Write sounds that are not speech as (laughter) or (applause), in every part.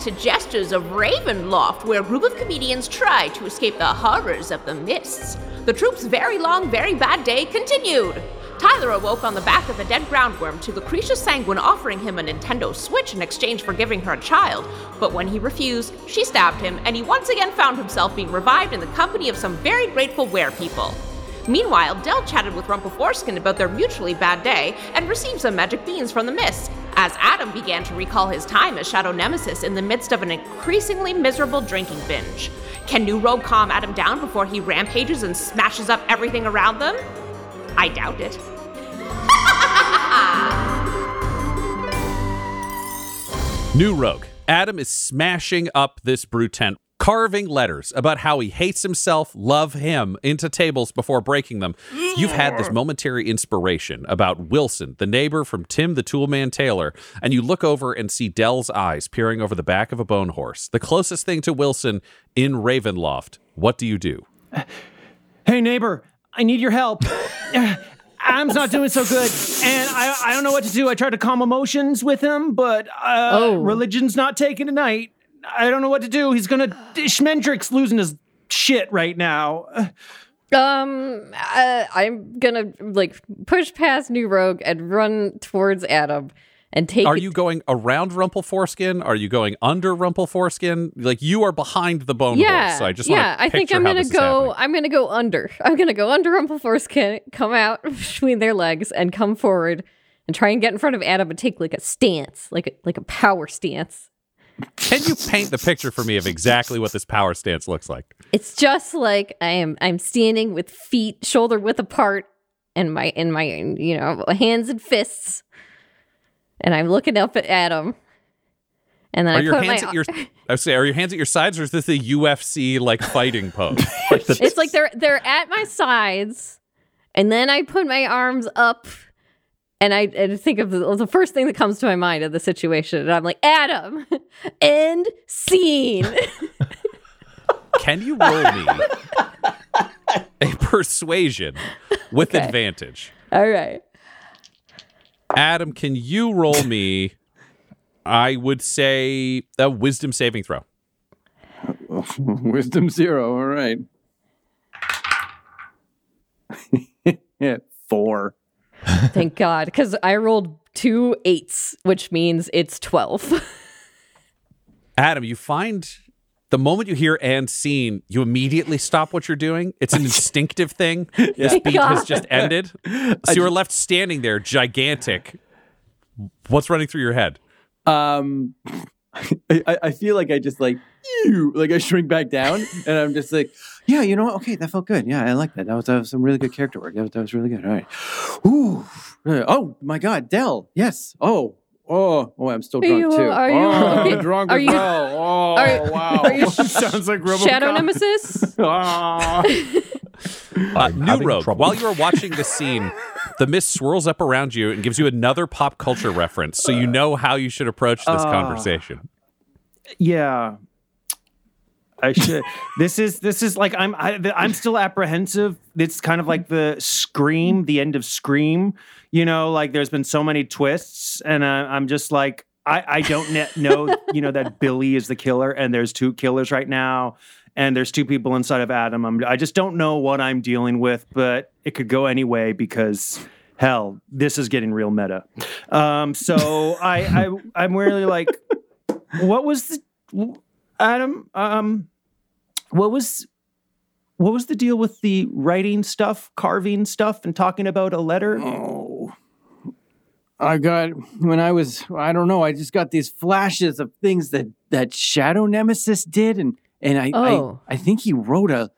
to Jesters of Ravenloft, where a group of comedians try to escape the horrors of the mists. The troupe's very long, very bad day continued. Tyler awoke on the back of a dead groundworm to Lucretia Sanguine offering him a Nintendo Switch in exchange for giving her a child. But when he refused, she stabbed him, and he once again found himself being revived in the company of some very grateful were people. Meanwhile, Del chatted with Rumpleforeskin about their mutually bad day and received some magic beans from the mist, as Adam began to recall his time as Shadow Nemesis in the midst of an increasingly miserable drinking binge. Can New Rogue calm Adam down before he rampages and smashes up everything around them? I doubt it. (laughs) New Rogue. Adam is smashing up this brew tent, carving letters about how he hates himself, love him, into tables before breaking them. You've had this momentary inspiration about Wilson, the neighbor from Tim the Toolman Taylor, and you look over and see Del's eyes peering over the back of a bone horse, the closest thing to Wilson in Ravenloft. What do you do? Hey, neighbor, I need your help. (laughs) Adam's not doing so good, and I, I don't know what to do. I tried to calm emotions with him, but uh, Oh. religion's not taking tonight. I don't know what to do. He's gonna. Schmendrick's losing his shit right now. Um, uh, I'm gonna like push past New Rogue and run towards Adam and take. Are it- you going around Rumpleforeskin? Are you going under Rumpleforeskin? Like you are behind the bone Yeah, horse. So I just yeah. want to I think I'm gonna go. I'm gonna go under. (laughs) I'm gonna go under Rumpleforeskin, come out (laughs) between their legs, and come forward and try and get in front of Adam and take like a stance, like a, like a power stance. Can you paint the picture for me of exactly what this power stance looks like? It's just like I am. I'm standing with feet shoulder width apart, and my in my you know hands and fists, and I'm looking up at Adam. And then Are I your put hands my at your (laughs) I say, are your hands at your sides or is this a UFC like fighting pose? (laughs) it's like they're they're at my sides, and then I put my arms up, and I, I think of the, the first thing that comes to my mind of the situation, and I'm like, Adam, (laughs) end scene. (laughs) Can you roll me (laughs) a persuasion with Okay. advantage? All right. Adam, can you roll me I would say a wisdom saving throw. Wisdom zero. All right. yeah, four. (laughs) Thank God, because I rolled two eights, which means it's twelve. (laughs) Adam, you find the moment you hear and scene, you immediately stop what you're doing. It's an instinctive thing. This Thank beat has (laughs) just ended. So you're left standing there, gigantic. What's running through your head? Um, I, (laughs) I- I feel like I just like you, like I shrink back down, and I'm just like, yeah, you know what? Okay, that felt good. Yeah, I like that. That was, that was some really good character work. That was, that was really good. All right. Ooh. Uh, Oh my God, Del. Yes. Oh. Oh. Oh, I'm still Are drunk you- too. are you- oh, okay, I'm drunk are as you- well. (laughs) Oh are- wow. are you- (laughs) Sounds like RoboCop. Shadow Nemesis. Ah. Uh, New Rogue, trouble. while you were watching the scene, the mist swirls up around you and gives you another pop culture reference so you know how you should approach this Ah. conversation. Yeah. I should. this is this is like I'm I, I'm still apprehensive. It's kind of like the Scream, the end of Scream. You know, like there's been so many twists, and I, I'm just like I I don't know. You know that Billy is the killer, and there's two killers right now, and there's two people inside of Adam. I'm, I just don't know what I'm dealing with, but it could go any way because hell, this is getting real meta. Um, so I I I'm really like what was the Adam? Um, what was what was the deal with the writing stuff, carving stuff, and talking about a letter? Oh. I got when I was I don't know, I just got these flashes of things that that Shadow Nemesis did and and I Oh. I, I think he wrote a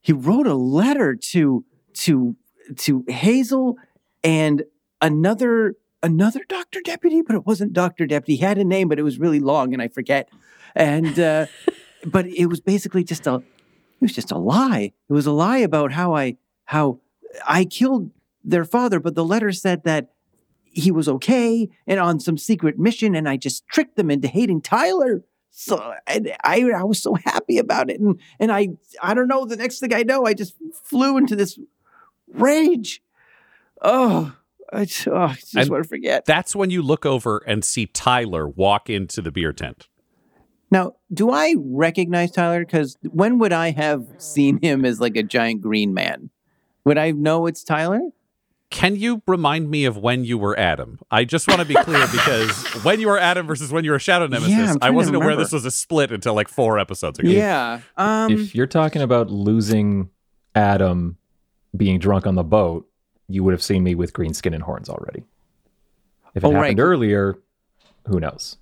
he wrote a letter to to to Hazel and another another doctor deputy, but it wasn't doctor deputy. He had a name, but it was really long, and I forget. And uh, (laughs) but it was basically just a, it was just a lie. It was a lie about how I how I killed their father, but the letter said that he was okay and on some secret mission, and I just tricked them into hating Tyler. So and I I was so happy about it, and and I I don't know. The next thing I know, I just flew into this rage. Oh, I just, oh, I just want to forget. That's when you look over and see Tyler walk into the beer tent. Now, do I recognize Tyler? Because when would I have seen him as like a giant green man? Would I know it's Tyler? Can you remind me of when you were Adam? I just want to be clear (laughs) because when you were Adam versus when you were Shadow Nemesis, Yeah, I'm I trying to wasn't aware this was a split until like four episodes ago. Yeah. Um, if you're talking about losing Adam being drunk on the boat, you would have seen me with green skin and horns already. If it Oh, right. happened earlier, who knows?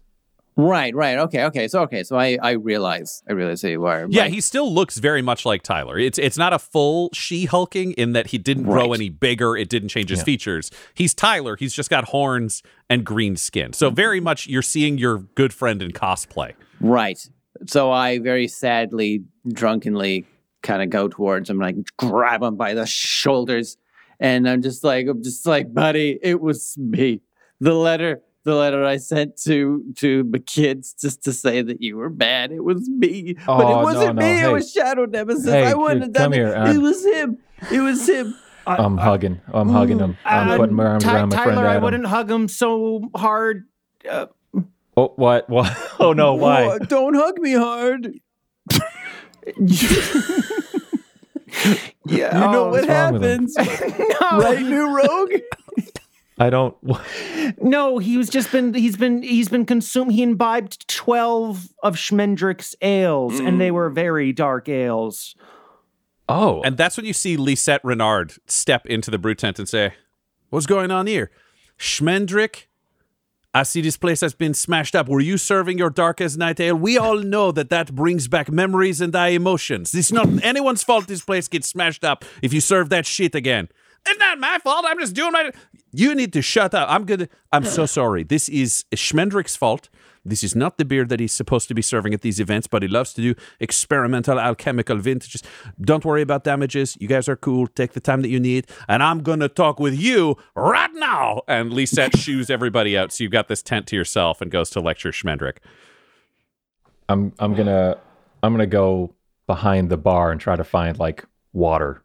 Right, right. Okay, okay. So, okay. So I, I realize, I realize who you are. Yeah, he still looks very much like Tyler. It's it's not a full she hulking in that he didn't grow Right. any bigger. It didn't change his Yeah. features. He's Tyler. He's just got horns and green skin. So mm-hmm. very much you're seeing your good friend in cosplay. Right. So I very sadly, drunkenly kind of go towards him, like grab him by the shoulders. And I'm just like, I'm just like, buddy, it was me. The letter, the letter I sent to to the kids just to say that you were bad. It was me. but Oh, it wasn't no. me. Hey. It was Shadow Nemesis. Hey, I wouldn't have done come it. here, it um, was him. It was him. I'm hugging. I'm hugging him. I'm Uh, putting my arms Ty- around my friend Tyler, I wouldn't hug him so hard. Uh, Oh, what? What? (laughs) Oh no! Why? Oh, don't hug me hard. (laughs) (laughs) yeah, You know oh, what what's wrong with him? happens, no. right, new rogue? I don't. (laughs) No, he's just been he's been he's been consumed. He imbibed twelve of Schmendrick's ales, and they mm. were very dark ales. Oh, And that's when you see Lisette Renard step into the brew tent and say, What's going on here? Schmendrick, I see this place has been smashed up. Were you serving your darkest night ale? We all know that that brings back memories and our emotions. It's not anyone's fault this place gets smashed up if you serve that shit again. It's not my fault. I'm just doing my. You need to shut up. I'm gonna. I'm so (laughs) sorry. This is Schmendrick's fault. This is not the beer that he's supposed to be serving at these events, but he loves to do experimental alchemical vintages. Don't worry about damages. You guys are cool. Take the time that you need. And I'm going to talk with you right now. And Lisette shoos everybody out. So you've got this tent to yourself and goes to lecture Schmendrick. I'm I'm gonna I'm gonna go behind the bar and try to find like water.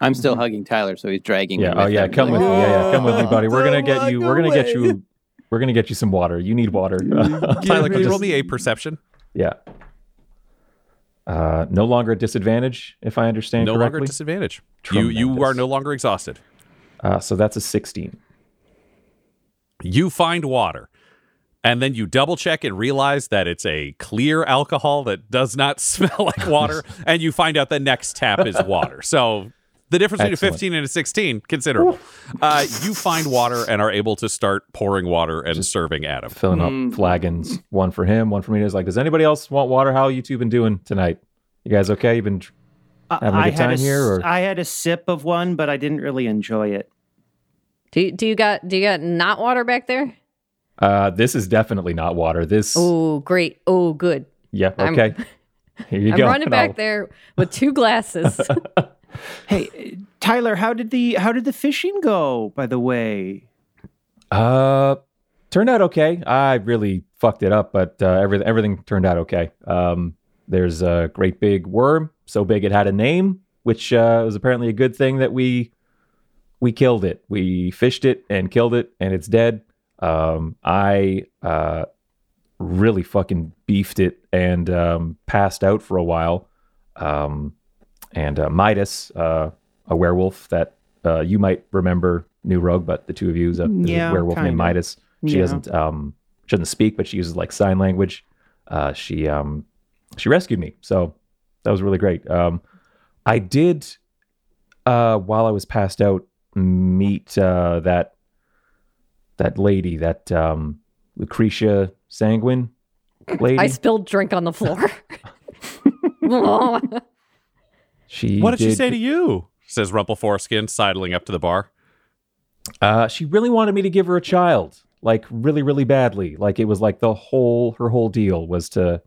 I'm still hugging Tyler, so he's dragging Yeah. me. Oh with yeah. him. Come Like, with me. Yeah. Yeah. Come with me, buddy. We're gonna get you. We're gonna get you. We're gonna get you some water. You need water. (laughs) Tyler, can you roll me a perception? Yeah. Uh, no longer at disadvantage, if I understand correctly. No longer correctly. at disadvantage. You, you are no longer exhausted. uh, so that's a 16. You find water. And then you double check and realize that it's a clear alcohol that does not (laughs) smell like water. (laughs) and you find out the next tap is water. So the difference between a 15 and a 16, considerable. Uh, you find water and are able to start pouring water and serving Adam. Filling Mm. up flagons, one for him, one for me. It's like, does anybody else want water? How you two been doing tonight? You guys okay? You've been having a I good had time a, here, or I had a sip of one, but I didn't really enjoy it. Do you, do you got do you got not water back there? uh, this is definitely not water. This, Oh, great. Oh, good. yeah, I'm- okay. (laughs) Here you I'm go. running back I'll- there with two glasses. (laughs) Hey, Tyler, how did the how did the fishing go? By the way, Uh, turned out okay. I really fucked it up, but uh, everything everything turned out okay. Um, there's a great big worm, so big it had a name, which uh, was apparently a good thing that we we killed it. We fished it and killed it, and it's dead. Um, I uh, really fucking beefed it and um, passed out for a while. Um, and uh, Midas, uh, a werewolf that uh, you might remember, New Rogue, but the two of you is a, is a werewolf named kinda. Midas. She Yeah. doesn't um, she doesn't speak, but she uses like sign language. Uh, she um, she rescued me, so that was really great. Um, I did uh, while I was passed out meet uh, that that lady, that um, Lucretia Sanguine (laughs) lady. I spilled drink on the floor. (laughs) (laughs) She What did she say to you? Says Rumple Foreskin, sidling up to the bar. Uh, she really wanted me to give her a child, like really, really badly. Like it was like the whole her whole deal was to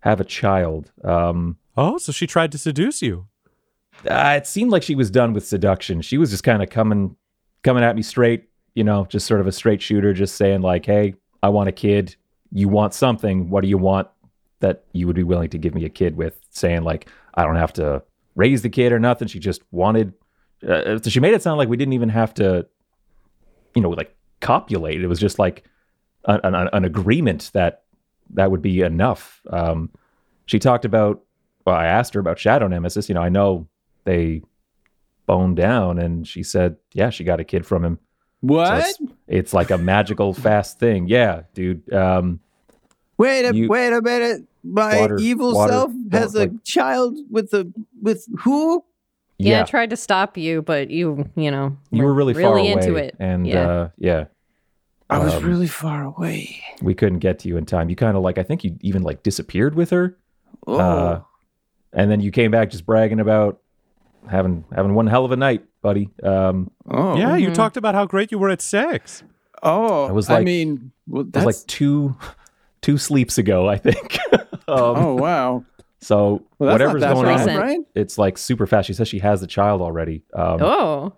have a child. Um, Oh, so she tried to seduce you. uh, it seemed like she was done with seduction. She was just kind of coming coming at me straight, you know, just sort of a straight shooter, just saying like, "Hey, I want a kid. You want something. What do you want that you would be willing to give me a kid with?" Saying like, "I don't have to raise the kid or nothing." She just wanted. Uh, so she made it sound like we didn't even have to, you know, like copulate. It was just like an, an, an agreement that that would be enough. Um, she talked about. Well, I asked her about Shadow Nemesis. You know, I know they boned down, and she said, "Yeah, she got a kid from him." So What? it's, it's like a magical fast thing. Yeah, dude. Um, wait a you- wait a minute. My Water- evil water- self has like- a child with a with who? Yeah, I tried to stop you, but you, you know, you were really, far away, into it. and yeah. uh, yeah, I was Um, really far away. we couldn't get to you in time. You kind of like, I think you even like disappeared with her, Oh, uh, and then you came back just bragging about having having one hell of a night, buddy. Um, oh, Yeah, you Mhm. talked about how great you were at sex. Oh, I was like I mean, well, it was that's like two (laughs) two sleeps ago, I think. (laughs) um, oh wow. (laughs) So Well, whatever's going far, on, right? it's like super fast. She says she has the child already. Um, oh,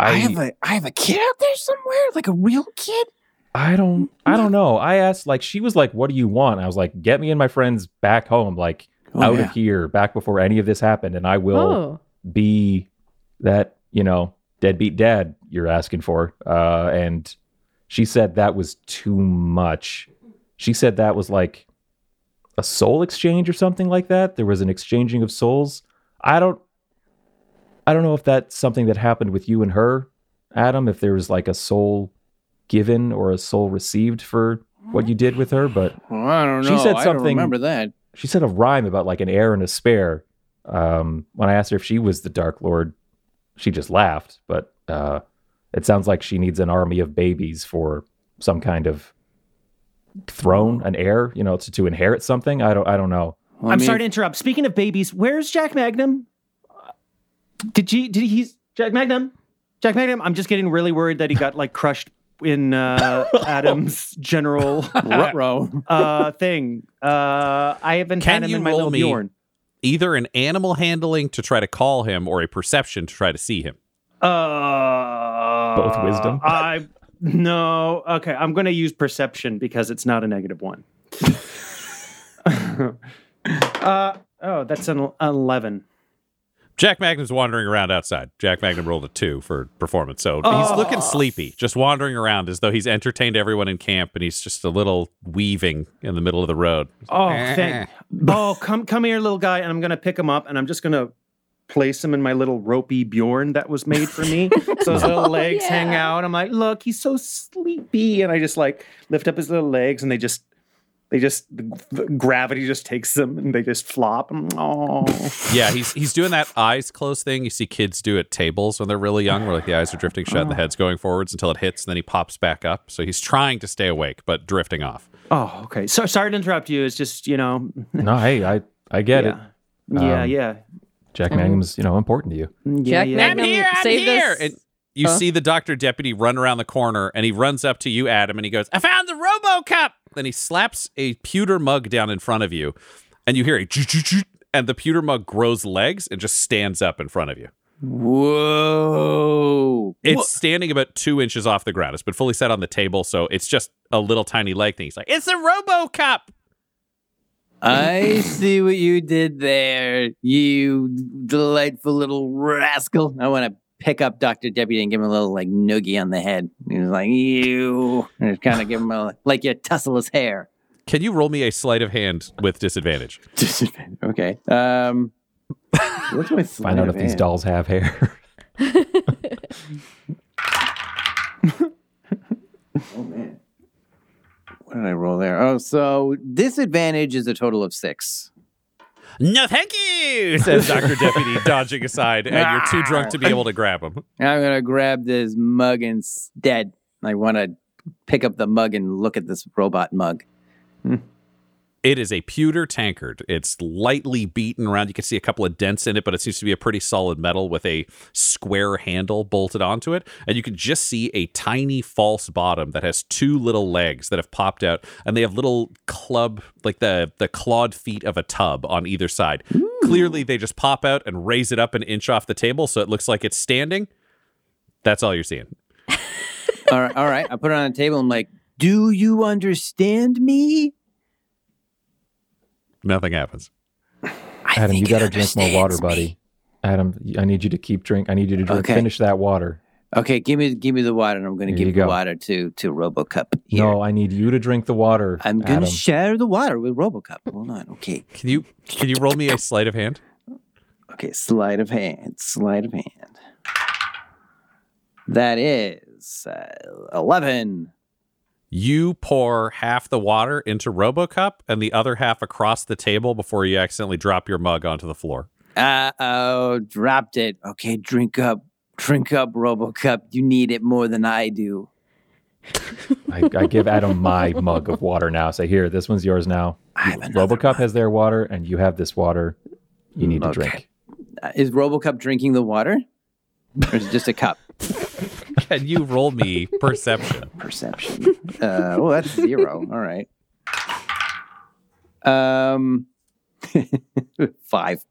I, have a I have a kid out there somewhere, like a real kid. I don't I don't know. I asked like she was like, "What do you want?" I was like, "Get me and my friends back home, like Oh, out yeah. of here, back before any of this happened, and I will oh, be that you know deadbeat dad you're asking for." Uh, and she said that was too much. She said that was like a soul exchange or something like that. There was an exchanging of souls. I don't I don't know if that's something that happened with you and her, Adam, if there was like a soul given or a soul received for what you did with her, but Well, I don't know. She said I don't something- remember that. she said a rhyme about like an heir and a spare. Um, when I asked her if she was the Dark Lord, she just laughed. But uh, it sounds like she needs an army of babies for some kind of throne, an heir, you know, to, to inherit something. I don't, I don't know. Well, I I'm mean, sorry to interrupt. Speaking of babies, where's Jack Magnum? Did he? Did he? Jack Magnum? Jack Magnum? I'm just getting really worried that he got like crushed in uh, (laughs) Adam's general Ruh-roh. uh, thing. Uh, I haven't Can had him you in my roll little me- Bjorn. Either an animal handling to try to call him or a perception to try to see him. Uh, Both wisdom? I no. Okay, I'm going to use perception because it's not a negative one. (laughs) uh, oh, that's an eleven. Jack Magnum's wandering around outside. Jack Magnum rolled a two for performance, so he's Oh. looking sleepy, just wandering around as though he's entertained everyone in camp, and he's just a little weaving in the middle of the road. Oh, thank. Oh, come come here, little guy, and I'm gonna pick him up, and I'm just gonna place him in my little ropey Bjorn that was made for me. so his little (laughs) legs hang yeah. out. I'm like, look, he's so sleepy, and I just like lift up his little legs, and they just. They just the, the gravity just takes them and they just flop. Oh, Yeah, he's he's doing that eyes closed thing you see kids do at tables when they're really young, where like the eyes are drifting shut and the head's going forwards until it hits, and then he pops back up. So he's trying to stay awake, but drifting off. oh, okay. So sorry to interrupt you. It's just you know, No, hey, I, I get it. yeah, yeah, Um, yeah, Jack mm-hmm. Magnum's, you know, important to you. Mm, yeah, Jack yeah. Magnum saved us. And you Huh? see the doctor deputy run around the corner, and he runs up to you, Adam, and he goes, "I found the Robo Cup." Then he slaps a pewter mug down in front of you, and you hear a and the pewter mug grows legs and just stands up in front of you. Whoa. It's standing about two inches off the ground. It's been fully set on the table, so it's just a little tiny leg thing. He's like, "It's a Robo Cup." I see what you did there, you delightful little rascal. I want to pick up Dr. Deputy and give him a little like noogie on the head. He was like, you. And just kind of give him a, like you tussle his hair. Can you roll me a sleight of hand with disadvantage? okay. Um, what's my Find out if these dolls. dolls have hair. (laughs) Oh, man. What did I roll there? Oh, so disadvantage is a total of six. No, thank you, says (laughs) Doctor Deputy, dodging aside, and you're too drunk to be ah. able to grab him. I'm going to grab this mug instead. I want to pick up the mug and look at this robot mug. Hmm. It is a pewter tankard. It's lightly beaten around. You can see a couple of dents in it, but it seems to be a pretty solid metal with a square handle bolted onto it. And you can just see a tiny false bottom that has two little legs that have popped out, and they have little club, like the the clawed feet of a tub on either side. Hmm. Clearly, they just pop out and raise it up an inch off the table, so it looks like it's standing. That's all you're seeing. (laughs) all right, all right. I put it on the table. I'm like, "Do you understand me?" Nothing happens. I Adam, you got to drink more water, understands buddy. Adam, I need you to keep drink. I need you to drink, Okay. finish that water. Okay, give me give me the water, and I'm going to give you the go. water to to RoboCup. Here. No, I need you to drink the water. I'm going to share the water with RoboCup. Hold on. Okay. Can you can you roll me a sleight of hand? Okay. Sleight of hand. Sleight of hand. That is uh, eleven. You pour half the water into RoboCup and the other half across the table before you accidentally drop your mug onto the floor. Uh oh, dropped it. Okay, drink up, drink up, RoboCup. You need it more than I do. I, I give Adam my mug of water now. Say, here, this one's yours now. I have another RoboCup has their water, and you have this water. You need to drink. Uh, is RoboCup drinking the water, or is it just a cup? (laughs) Can you roll me perception? (laughs) Perception. Uh, well, that's zero. (laughs) All right. Um, (laughs) five.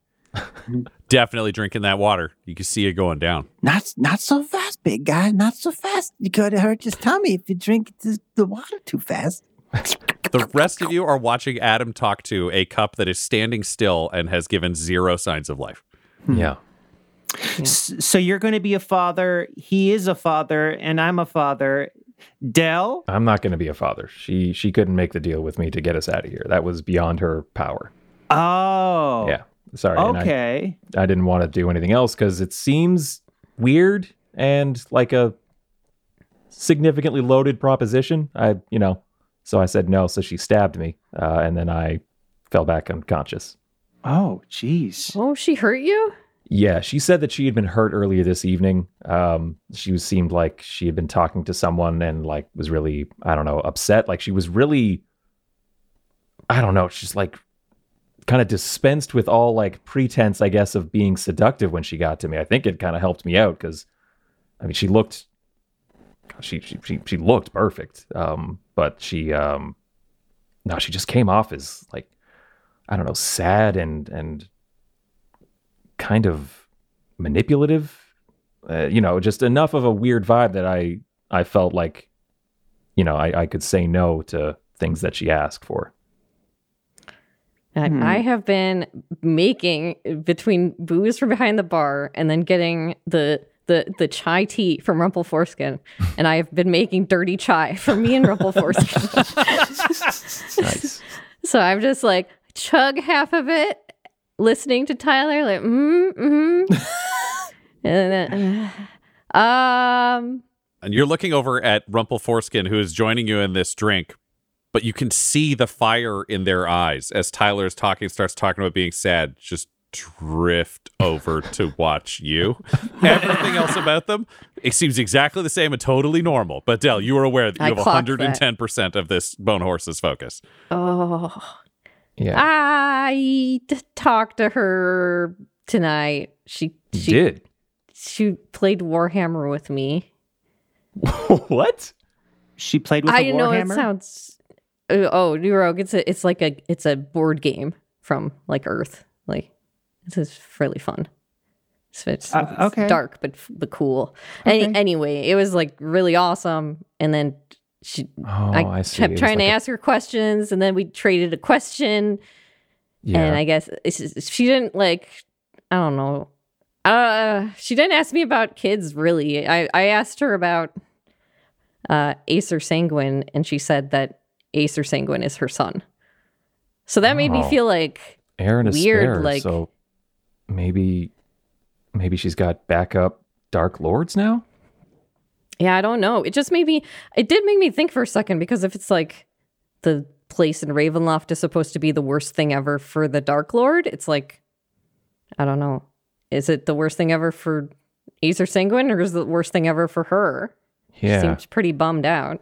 Definitely drinking that water. You can see it going down. Not not so fast, big guy. Not so fast. You could hurt your tummy if you drink the, the water too fast. The rest of you are watching Adam talk to a cup that is standing still and has given zero signs of life. Yeah. S- So you're going to be a father. He is a father, and I'm a father. Del, I'm not going to be a father. She she couldn't make the deal with me to get us out of here. That was beyond her power. oh, Yeah. Sorry. and I- okay. I didn't want to do anything else because it seems weird and like a significantly loaded proposition. I, you know, so I said no. So she stabbed me, uh, and then I fell back unconscious. Oh, jeez. Oh, she hurt you? Yeah, she said that she had been hurt earlier this evening. Um, she was, seemed like she had been talking to someone and like was really, I don't know, upset. Like she was really, I don't know, she's like kind of dispensed with all like pretense, I guess, of being seductive when she got to me. I think it kind of helped me out because, I mean, she looked, she she she, she looked perfect. Um, but she, um, no, she just came off as like, I don't know, sad and and kind of manipulative. Uh, you know, just enough of a weird vibe that I I felt like, you know, I, I could say no to things that she asked for. And Hmm. I have been making between booze from behind the bar and then getting the the the chai tea from Rumple Foreskin, (laughs) and I have been making dirty chai for me and Rumple Foreskin. (laughs) Nice. (laughs) so I'm just like chug half of it, listening to Tyler, like mm mm, (laughs) and then uh, um And you're looking over at Rumple Foreskin, who is joining you in this drink, but you can see the fire in their eyes as Tyler is talking, starts talking about being sad, just drift over to watch you. (laughs) Everything else about them, it seems exactly the same and totally normal. But Del, you are aware that you I have 110% of this Bone Horse's focus. oh Yeah. I d- talked to her tonight. She she did. she played Warhammer with me. (laughs) what? She played with I a know it sounds. Uh, oh, New Rogue. It's a it's like a it's a board game from like Earth. Like this is really fun. So it's, Uh, okay. dark but but cool. Any, anyway, it was like really awesome. And then she, Oh, I, I. Kept trying to a- ask her questions, and then we traded a question. Yeah. And I guess just- she didn't like, I don't know. Uh, she didn't ask me about kids really. I, I asked her about uh, Acer Sanguine, and she said that Acer Sanguine is her son. So that made me Oh. feel like, Aaron is weird, spare, like- so maybe maybe she's got backup Dark Lords now. Yeah, I don't know. It just made me, it did make me think for a second because if it's like the place in Ravenloft is supposed to be the worst thing ever for the Dark Lord, it's like, I don't know. Is it the worst thing ever for Acer Sanguine or is it the worst thing ever for her? She Yeah. seems pretty bummed out.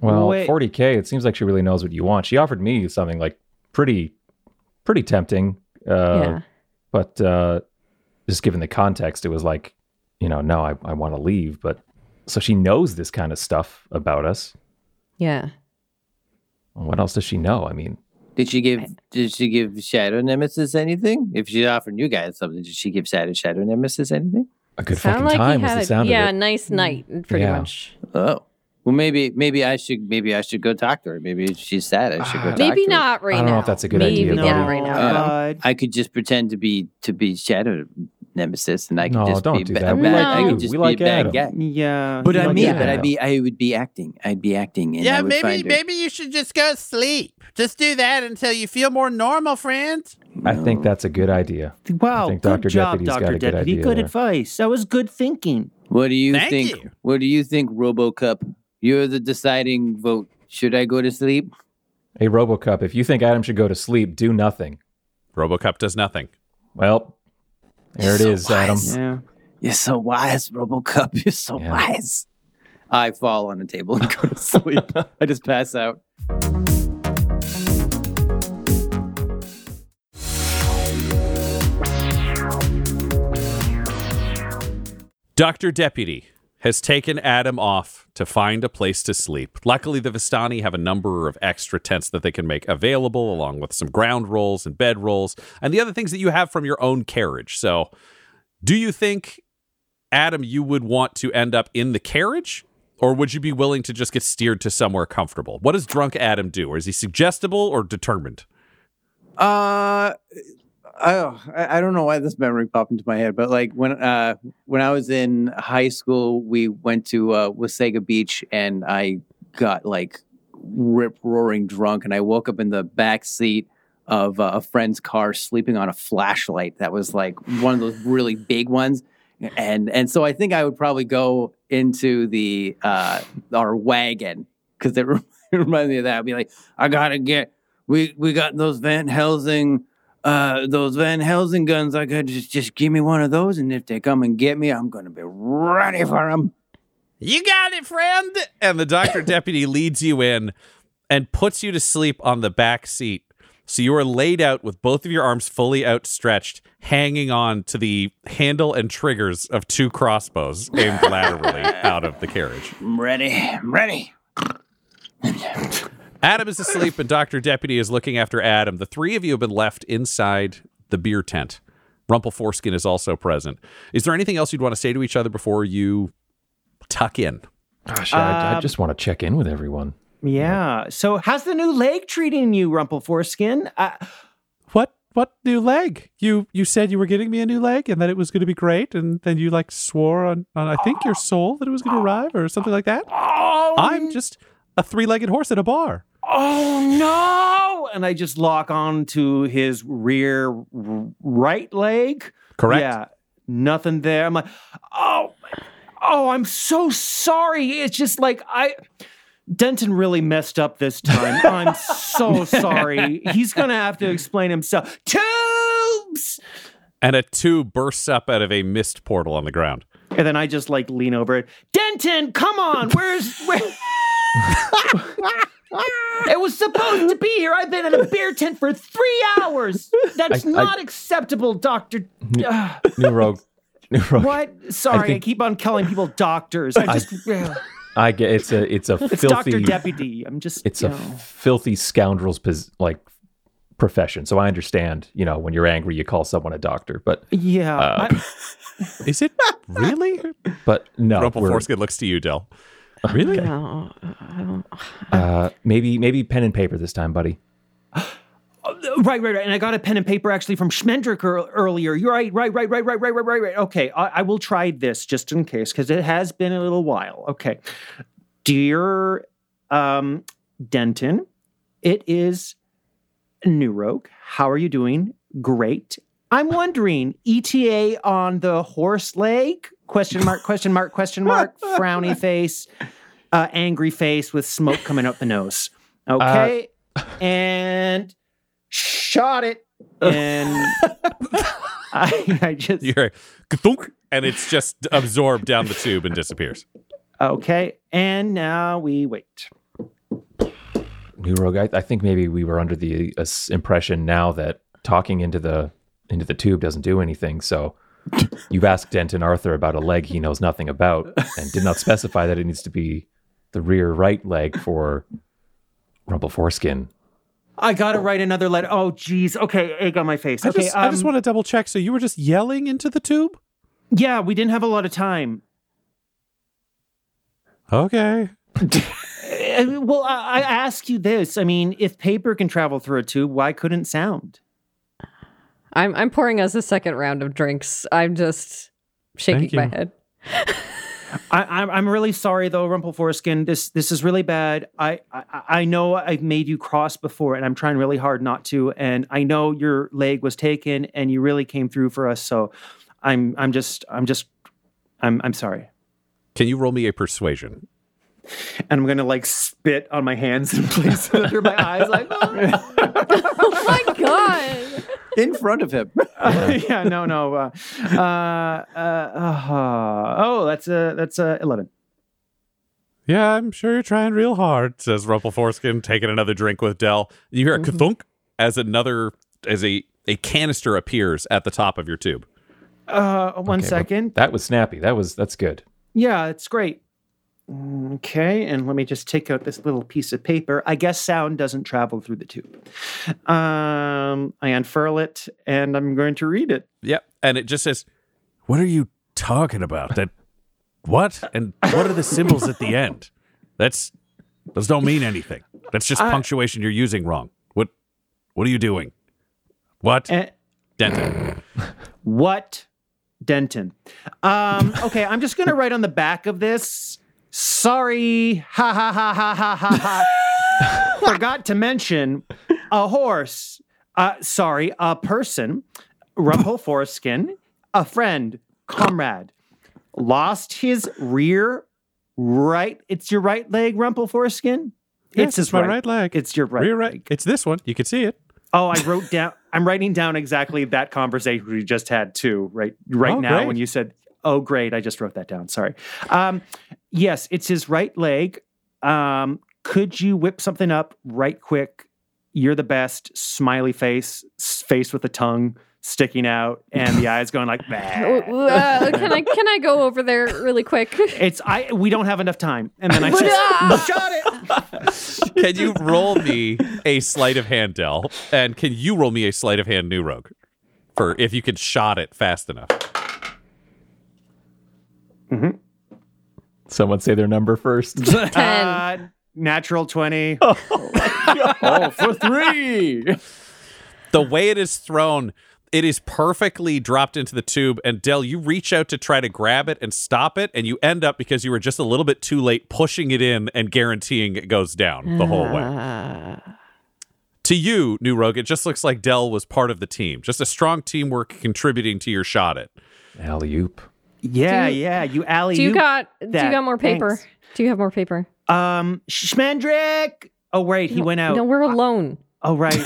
Well, Wait. 40k. It seems like she really knows what you want. She offered me something like pretty pretty tempting. Uh, yeah. But uh, just given the context, it was like, you know, no, I, I want to leave. But so she knows this kind of stuff about us. Yeah. What else does she know? I mean, Did she give Did she give Shadow Nemesis anything? If she offered you guys something, did she give Shadow Shadow Nemesis anything? a good Sound fucking like time was had the a, sound yeah, of it. Yeah, nice night, pretty Yeah. much. Oh. Well, maybe maybe I should maybe I should go talk to her. Maybe she's sad. I should go talk Maybe to her. Maybe not right now. I don't know if that's a good Maybe idea, not right now. Uh. I could just pretend to be to be Shadow Nemesis, and I could No, just don't be do ba- that. a We bad- like I you. could just We be like a bad guy. yeah. But I like mean, Adam. but I'd be I would be acting. I'd be acting. And I yeah, would maybe find her- maybe you should just go sleep. Just do that until you feel more normal, friend. I think that's a good idea. Wow, think good Dr. job, Deputy's Dr. a good Deputy. idea Good advice. That was good thinking. What do you Thank think? you. What do you think, RoboCup? You're the deciding vote. Should I go to sleep? Hey, Robocup, if you think Adam should go to sleep, do nothing. RoboCup does nothing. Well, there it So is, Adam. Yeah. You're so wise, RoboCup. You're so Yeah. wise. I fall on the table and go to sleep. (laughs) I just pass out. Dr. Deputy has taken Adam off to find a place to sleep. Luckily, the Vistani have a number of extra tents that they can make available, along with some ground rolls and bed rolls, and the other things that you have from your own carriage. So, do you think, Adam, you would want to end up in the carriage? Or would you be willing to just get steered to somewhere comfortable? What does drunk Adam do? Or is he suggestible or determined? Uh, I, I don't know why this memory popped into my head, but like when uh when I was in high school, we went to uh, Wasaga Beach, and I got like rip roaring drunk, and I woke up in the back seat of uh, a friend's car, sleeping on a flashlight that was like one of those really big ones, and and so I think I would probably go into the uh our wagon because it, it (laughs) reminded me of that. I'd be like, I gotta get we we got those Van Helsing uh those Van Helsing guns. I could just just give me one of those, and if they come and get me, I'm gonna be ready for them. You got it, friend. and the doctor (coughs) deputy leads you in and puts you to sleep on the back seat. So you are laid out with both of your arms fully outstretched, hanging on to the handle and triggers of two crossbows aimed laterally (laughs) out of the carriage. I'm ready. I'm ready. Adam is asleep and Dr. Deputy is looking after Adam. The three of you have been left inside the beer tent. Rumple Foreskin is also present. Is there anything else you'd want to say to each other before you tuck in? Gosh, I, I Um, just want to check in with everyone. Yeah. So, how's the new leg treating you, Rumple Foreskin? Uh, what what new leg you you said you were getting me a new leg and that it was going to be great and then you like swore on, on i think your soul that it was going to arrive or something like that oh, i'm just a three-legged horse at a bar oh no! And I just lock on to his rear right leg. correct Yeah. Nothing there. I'm like, oh, oh, I'm so sorry. It's just like I. Denton really messed up this time. I'm so (laughs) sorry. He's gonna have to explain himself. Tubes. and a tube bursts up out of a mist portal on the ground And then I just like lean over it. Denton, come on. Where's where? It was supposed to be here. I've been in a beer tent for three hours. That's I- I- not acceptable, Doctor. Ah, New Rogue. New Rogue. what? Sorry, I, think- keep on calling people doctors. I just. (laughs) I get it's a it's a it's filthy Doctor Deputy. I'm just. it's you a know. filthy scoundrel's pos- like profession. So I understand, you know, when you're angry, you call someone a doctor, but Yeah. uh, I- (laughs) is it really but no, rumple we're- foreskin looks to you Del. Really No, I don't. uh, maybe maybe pen and paper this time, buddy. (gasps) Right, right, right. And I got a pen and paper actually from Schmendrick earlier. You're right, right, right, right, right, right, right, right, right. Okay, I, I will try this just in case because it has been a little while. Okay, dear um, Denton, it is New Rogue. How are you doing? Great. I'm wondering, ETA on the horse leg? Question mark? Question mark? Question mark? Frowny (laughs) face, uh, angry face with smoke coming up the nose. Okay, (laughs) and shot it, and (laughs) I, I just you're and it's just absorbed down the tube and disappears okay, and now we wait. New Rogue, I, I think maybe we were under the uh, impression now that talking into the into the tube doesn't do anything. So (laughs) you've asked Denton Arthur about a leg he knows nothing about, and did not specify that it needs to be the rear right leg for Rumple Foreskin. I gotta write another letter. Oh, geez. Okay, egg on my face. I Okay, just, I just um, want to double check. So you were just yelling into the tube? Yeah, we didn't have a lot of time. Okay. (laughs) Uh, well, I, I ask you this. I mean, if paper can travel through a tube, why couldn't sound? I'm I'm pouring us a second round of drinks. I'm just shaking my head. (laughs) I, I'm I'm really sorry though, Rumple Foreskin. This this is really bad. I, I I know I've made you cross before, and I'm trying really hard not to. And I know your leg was taken, and you really came through for us. So, I'm I'm just I'm just I'm I'm sorry. Can you roll me a persuasion? And I'm gonna like spit on my hands and (laughs) place it under my eyes, like. Oh (laughs) my god! In front of him. (laughs) yeah, no, no. Uh, uh, uh, uh, oh, that's a that's a eleven. Yeah, I'm sure you're trying real hard, says Rumple Foreskin, taking another drink with Del. You hear a kathunk as another as a, a canister appears at the top of your tube. Uh, one Okay, second. That was snappy. That was that's good. Yeah, it's great. Okay, and let me just take out this little piece of paper. I guess sound doesn't travel through the tube. Um, I unfurl it and I'm going to read it. Yep. And it just says, What are you talking about? That what? And what are the symbols at the end? That's those don't mean anything. That's just I- punctuation you're using wrong. What what are you doing? What? Eh, Denton. what, Denton? Um, okay, I'm just going to write on the back of this. Sorry, ha ha ha ha ha ha ha. (laughs) Forgot to mention a horse. Uh, sorry, a person. Rumple (laughs) foreskin. A friend, comrade. Lost his rear right. It's your right leg, Rumple foreskin. Yes, it's his my right leg. It's your right. Rear right. leg. It's this one. You can see it. Oh, I wrote down. I'm writing down exactly that conversation we just had too. Right, right Oh, now great. when you said, "Oh, great," I just wrote that down. Sorry. Um, yes, it's his right leg. Um, could you whip something up right quick? You're the best. Smiley face, face with a tongue sticking out, and the eyes going like (laughs) Uh, that. can I can I go over there really quick? (laughs) It's I. We don't have enough time, and then I ah! just (laughs) shot it. Can you roll me a sleight of hand, Del? And can you roll me a sleight of hand, New Rogue? For if you can shot it fast enough. Someone say their number first. (laughs) Ten. Uh, natural twenty. (laughs) oh, (laughs) for three. the way it is thrown, it is perfectly dropped into the tube. And Del, you reach out to try to grab it and stop it, and you end up because you were just a little bit too late pushing it in and guaranteeing it goes down the whole way. Ah. To you, New Rogue, it just looks like Del was part of the team, just a strong teamwork contributing to your shot. It. Alley oop. Yeah, you- yeah. You alley. Do you got do you got more paper? Thanks. Do you have more paper? Um, Schmendrick. Oh, right, he went out. No, we're alone. Oh, right.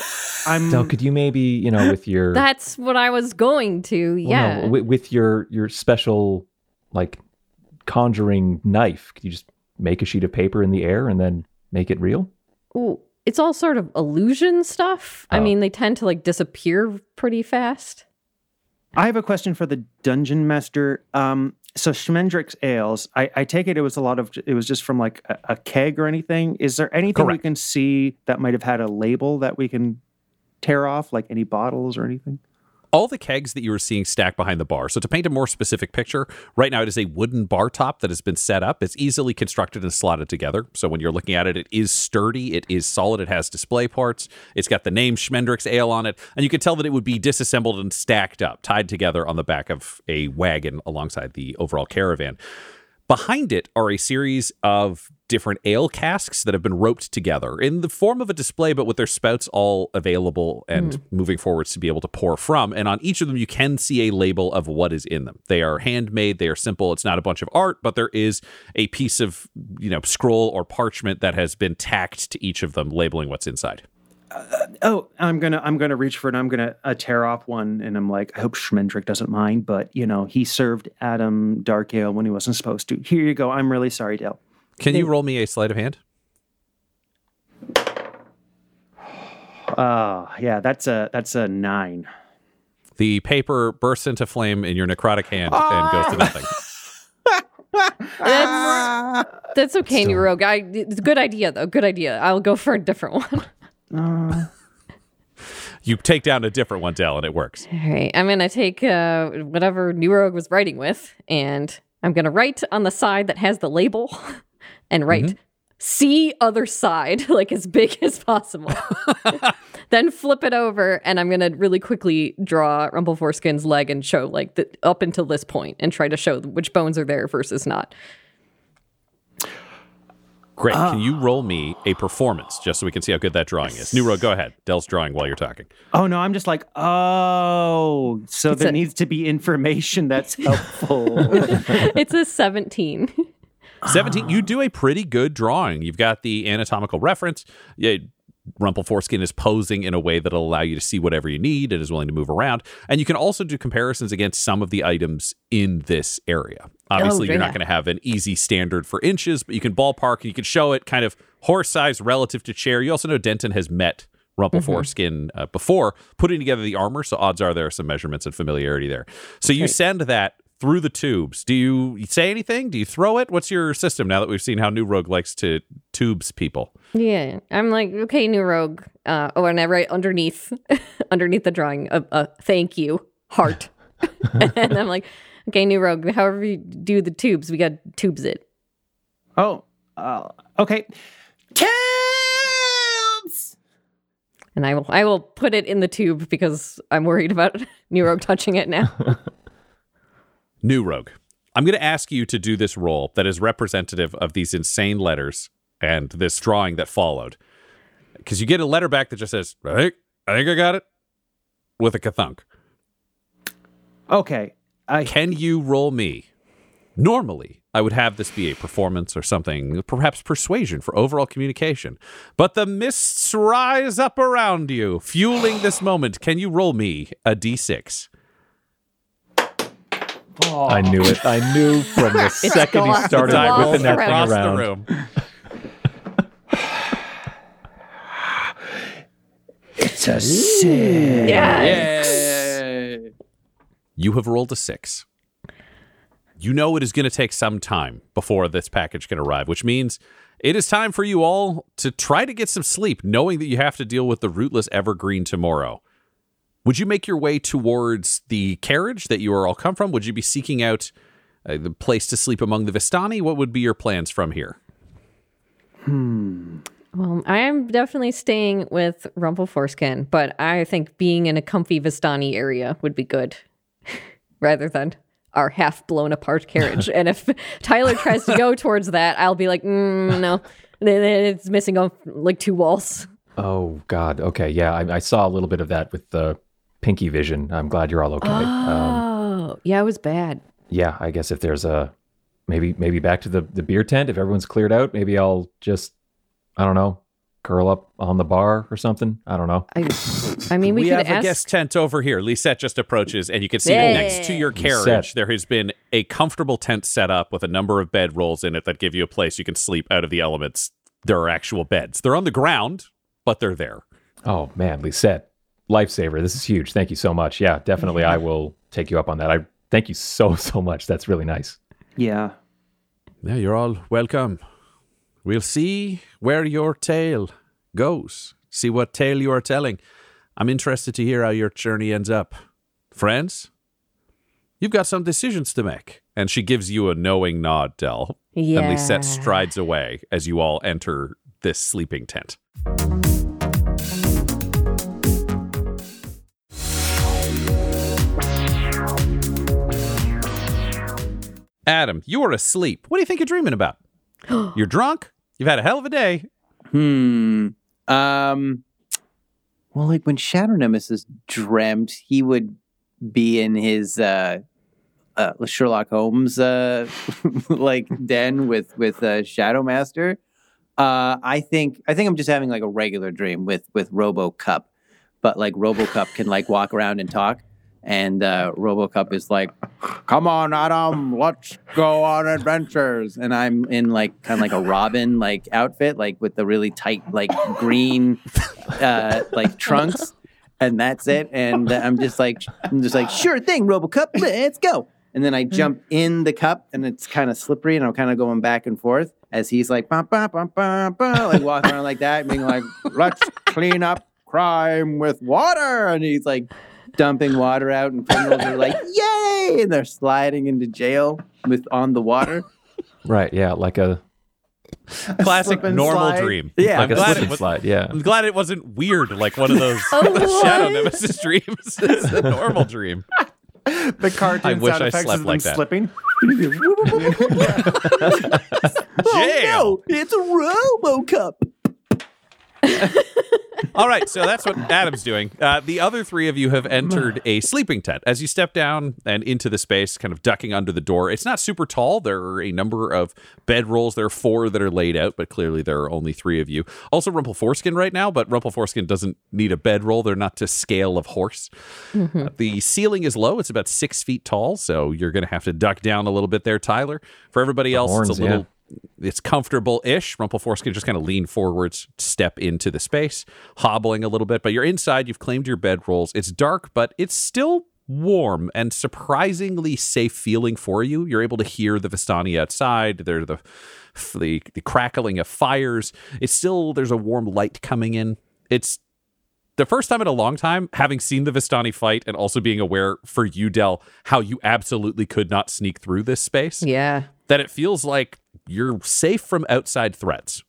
I'm. (laughs) Del, could you maybe, you know, with your (laughs) That's what I was going to. well, Yeah. no, with, with your your special like conjuring knife, could you just make a sheet of paper in the air and then make it real? Ooh, it's all sort of illusion stuff. I Oh. mean, they tend to like disappear pretty fast. I have a question for the dungeon master. Um, so Schmendrick's ales. I, I take it it was a lot of. It was just from like a, a keg or anything. Is there anything we can see that might have had a label that we can tear off, like any bottles or anything? All the kegs that you were seeing stacked behind the bar. So to paint a more specific picture, right now it is a wooden bar top that has been set up. It's easily constructed and slotted together. So when you're looking at it, it is sturdy, it is solid, it has display parts. It's got the name Schmendrick's Ale on it, and you can tell that it would be disassembled and stacked up, tied together on the back of a wagon alongside the overall caravan. Behind it are a series of different ale casks that have been roped together in the form of a display, but with their spouts all available and hmm. moving forwards to be able to pour from. And on each of them, you can see a label of what is in them. They are handmade, they are simple. It's not a bunch of art, but there is a piece of, you know, scroll or parchment that has been tacked to each of them, labeling what's inside. Uh, oh, I'm gonna I'm gonna reach for it. I'm gonna uh, tear off one, and I'm like, I hope Schmendrick doesn't mind, but you know, he served Adam Dark Ale when he wasn't supposed to. Here you go. I'm really sorry, Dale. Can you roll me a sleight of hand? Oh, (sighs) yeah, that's a that's a nine. The paper bursts into flame in your necrotic hand and goes to ah! nothing. (laughs) That's, that's okay, New Rogue. I, it's a good idea, though. Good idea. I'll go for a different (laughs) one. You take down a different one, Del, and it works. All right. I'm going to take uh, whatever New Rogue was writing with, and I'm going to write on the side that has the label (laughs) and write see other side, (laughs) like as big as possible. (laughs) then flip it over, and I'm going to really quickly draw Rumple Foreskin's leg and show like the, up until this point and try to show which bones are there versus not. Great. Can uh. you roll me a performance just so we can see how good that drawing is? Nero, go ahead. Del's drawing while you're talking. Oh no, I'm just like, oh, so there a- needs to be information that's (laughs) helpful. it's a 17. Ah. 17. You do a pretty good drawing. You've got the anatomical reference. Yeah, Rumple Foreskin is posing in a way that'll allow you to see whatever you need and is willing to move around. And you can also do comparisons against some of the items in this area. Obviously, you're not going to have an easy standard for inches, but you can ballpark and you can show it kind of horse size relative to chair. You also know Denton has met Rumple Foreskin uh, before putting together the armor, so odds are there are some measurements and familiarity there. So you send that through the tubes. Do you say anything? Do you throw it? What's your system now that we've seen how New Rogue likes to tubes people? Yeah, I'm like, okay, new rogue. Uh, oh, and I write underneath, (laughs) underneath the drawing, a, a thank you heart, (laughs) and I'm like, okay, new rogue. However you do the tubes, we got tubes it. oh, uh, okay. Tubes. And I will, I will put it in the tube because I'm worried about (laughs) new rogue touching it now. (laughs) New Rogue. I'm going to ask you to do this roll that is representative of these insane letters and this drawing that followed. Because you get a letter back that just says, I think, I think I got it, with a kathunk. Okay. I Can you roll me? Normally, I would have this be a performance or something, perhaps persuasion for overall communication. But the mists rise up around you, fueling this moment. Can you roll me a d6? I knew it. I knew from the (laughs) second he started it's glossed whipping that thing across around. the room. it's a six. Yay. You have rolled a six. You know it is going to take some time before this package can arrive, which means it is time for you all to try to get some sleep, knowing that you have to deal with the rootless evergreen tomorrow. Would you make your way towards the carriage that you are all come from? Would you be seeking out uh, the place to sleep among the Vistani? What would be your plans from here? Hmm. well, I am definitely staying with Rumple Foreskin, but I think being in a comfy Vistani area would be good, rather than our half blown apart carriage. and if Tyler tries to go (laughs) towards that, I'll be like, mm, no, it's missing off like two walls. Oh God. Okay. Yeah, I, I saw a little bit of that with the pinky vision. I'm glad you're all okay. Um, Oh, yeah, it was bad. yeah, I guess if there's a maybe maybe back to the the beer tent if everyone's cleared out, maybe I'll just I don't know curl up on the bar or something. I don't know. I, I mean, we, we could have ask. a guest tent over here. Lisette just approaches, and you can see that next to your carriage, Lisette. there has been a comfortable tent set up with a number of bed rolls in it that give you a place you can sleep out of the elements. There are actual beds. They're on the ground, but they're there. Oh man, Lisette, lifesaver. This is huge. Thank you so much. Yeah, definitely. I will take you up on that. I thank you so so much. That's really nice. Yeah. Yeah, you're all welcome. We'll see where your tale goes. See what tale you are telling. I'm interested to hear how your journey ends up. Friends, you've got some decisions to make. And she gives you a knowing nod, Del. yeah. And Lisette strides away as you all enter this sleeping tent. Adam, you are asleep. What do you think you're dreaming about? (gasps) you're drunk? You've had a hell of a day. Hmm. Um. Well, like when Shadow Nemesis dreamt, he would be in his uh, uh Sherlock Holmes uh (laughs) like den with with uh, Shadow Master. Uh, I think I think I'm just having like a regular dream with with Robo Cup, but like Robo Cup can like walk around and talk. And uh, Robocup is like, "Come on, Adam, let's go on adventures." And I'm in like kind of like a Robin like outfit, like with the really tight like green uh, like trunks, and that's it. And I'm just like, I'm just like, "Sure thing, Robocup, let's go." And then I jump in the cup, and it's kind of slippery, and I'm kind of going back and forth as he's like, bah, bah, bah, bah, bah, like walking around like that, being like, "Let's clean up crime with water," and he's like dumping water out, and criminals are like, (laughs) "Yay!" and they're sliding into jail with on the water. Right. Yeah. Like a Classic normal slide. dream. Yeah, like a glad slip it and was- slide. Yeah. I'm glad it wasn't weird like one of (laughs) those Oh, shadow what? nemesis dreams. (laughs) it's a normal dream. The cartoon I wish sound I effects slept of them like that. slipping. Jail. Oh, it's a Robocup. (laughs) All right, so that's what Adam's doing. Uh, the other three of you have entered a sleeping tent. As you step down and into the space, kind of ducking under the door, it's not super tall. There are a number of bedrolls. There are four that are laid out, but clearly there are only three of you. Also, Rumple Foreskin right now, but Rumple Foreskin doesn't need a bedroll. They're not to scale of horse. Uh, the ceiling is low. It's about six feet tall, so you're going to have to duck down a little bit there, Tyler. For everybody else, horns, it's a yeah. It's comfortable-ish. Rumpleforeskin just kind of lean forwards, step into the space, hobbling a little bit. But you're inside. You've claimed your bedrolls. It's dark, but it's still warm and surprisingly safe feeling for you. You're able to hear the Vistani outside. There's the, the the crackling of fires. It's still there's a warm light coming in. It's the first time in a long time having seen the Vistani fight and also being aware for you, Del, how you absolutely could not sneak through this space Yeah. that it feels like you're safe from outside threats.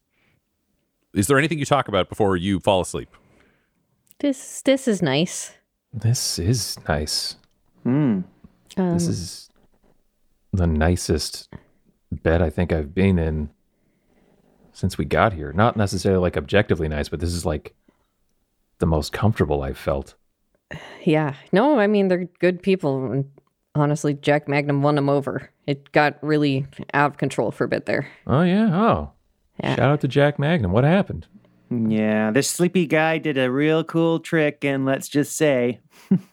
Is there anything you talk about before you fall asleep? This this is nice. This is nice. Um, This is the nicest bed I think I've been in since we got here. Not necessarily like objectively nice, but this is like the most comfortable I've felt. yeah. No, I mean they're good people. Honestly, Jack Magnum won them over. It got really out of control for a bit there. Oh yeah. Oh. Yeah. Shout out to Jack Magnum. What happened? Yeah, this sleepy guy did a real cool trick, and let's just say (laughs)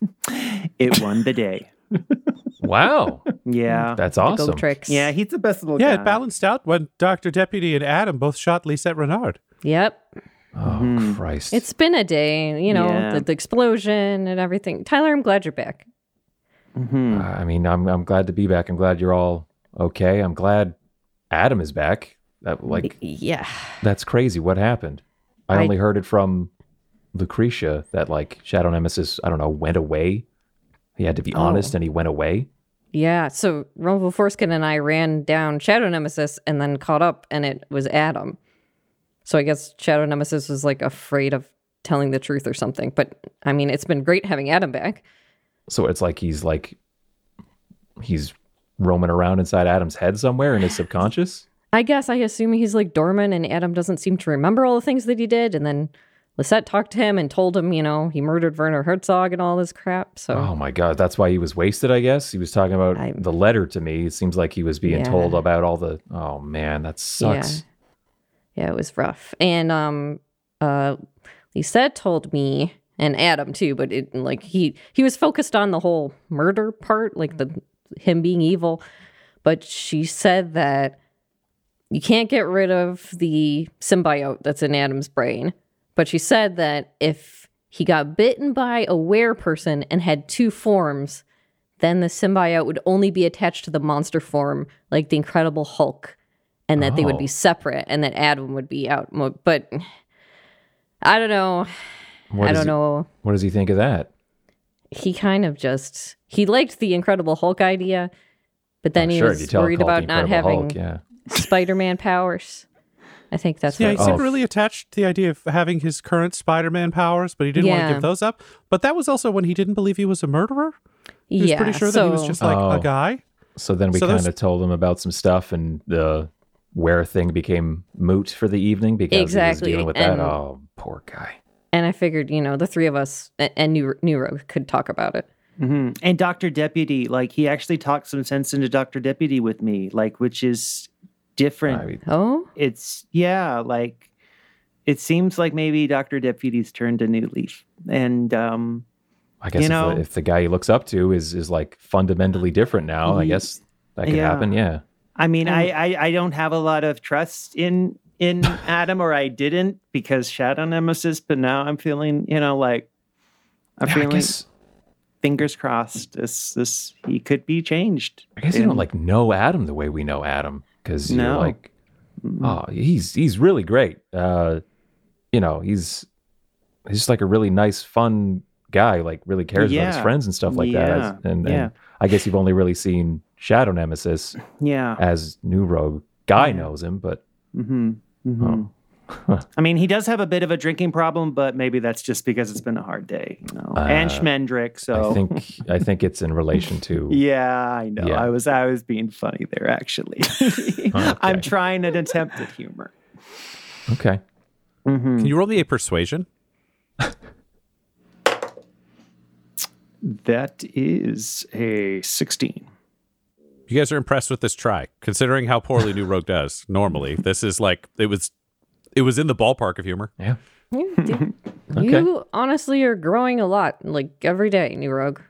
it won the day. (laughs) Wow. Yeah. That's Go awesome. tricks. yeah, he's the best little Yeah, guy. it balanced out when Dr. Deputy and Adam both shot Lisette Renard. Yep. Oh mm-hmm. Christ. It's been a day, you know, Yeah. the, the explosion and everything. Tyler, I'm glad you're back. Mhm. I mean, I'm I'm glad to be back. I'm glad you're all okay. I'm glad Adam is back. That like Yeah. that's crazy. What happened? I, I- only heard it from Lucretia that like Shadow Nemesis, I don't know, went away. He had to be Oh. honest and he went away. Yeah. So Rumpleforeskin and I ran down Shadow Nemesis and then caught up, and it was Adam. So I guess Shadow Nemesis was like afraid of telling the truth or something. But I mean, it's been great having Adam back. So it's like he's like he's roaming around inside Adam's head somewhere in his subconscious. I guess I assume he's like dormant, and Adam doesn't seem to remember all the things that he did. And then Lisette talked to him and told him, you know, he murdered Werner Herzog and all this crap. So Oh my god, that's why he was wasted, I guess. He was talking about I- the letter to me. It seems like he was being Yeah. told about all the Oh man, that sucks. Yeah, it was rough. And um uh Lisette told me and Adam too, but it like he he was focused on the whole murder part, like the him being evil. But she said that you can't get rid of the symbiote that's in Adam's brain. But she said that if he got bitten by a were person and had two forms, then the symbiote would only be attached to the monster form, like the Incredible Hulk, and that they would Oh. be separate, and that Adam would be out. But I don't know. What I don't he- know. What does he think of that? He kind of just he liked the Incredible Hulk idea, but then Oh, he sure, was worried about not having Hulk, yeah. Spider-Man powers. I think that's Yeah, what he seemed Oh. really attached to the idea of having his current Spider-Man powers, but he didn't want to give those up. But that was also when he didn't believe he was a murderer. He was yeah, pretty sure that he was just like Oh. a guy. So then we So kind of told him about some stuff, and the where thing became moot for the evening because Exactly, he was dealing with and- that. Oh, poor guy. And I figured, you know, the three of us a- and New Neuro could talk about it. hmm And Dr. Deputy, like he actually talked some sense into Dr. Deputy with me, like which is different. I mean, Oh, it's yeah, like it seems like maybe Dr. Deputy's turned a new leaf. And um I guess You if, know- the, if the guy he looks up to is is like fundamentally different now, I guess that could yeah. happen. Yeah. I mean, I, I I don't have a lot of trust in in Adam, or I didn't because Shadow Nemesis. But now I'm feeling, you know, like I'm Yeah, feeling guess fingers crossed. This this he could be changed. I guess you don't like know Adam the way we know Adam because you're like, oh, he's he's really great. Uh, you know, he's he's just like a really nice, fun guy. Like really cares about his friends and stuff like that. As- And, Yeah. and I guess you've only really seen Shadow Nemesis Yeah. as New Rogue. Guy knows him, but hmm hmm (laughs) I mean, he does have a bit of a drinking problem, but maybe that's just because it's been a hard day, you know. and Uh, Schmendrick, so I think (laughs) I think it's in relation to Yeah, I know. Yeah. I was I was being funny there actually. (laughs) I'm trying an attempt at humor. okay. Can you roll me a persuasion? That is a 16. You guys are impressed with this try, considering how poorly New Rogue does normally. (laughs) This is like it was it was in the ballpark of humor. Yeah. You, you- (laughs) Okay. you honestly are growing a lot, like every day, New Rogue.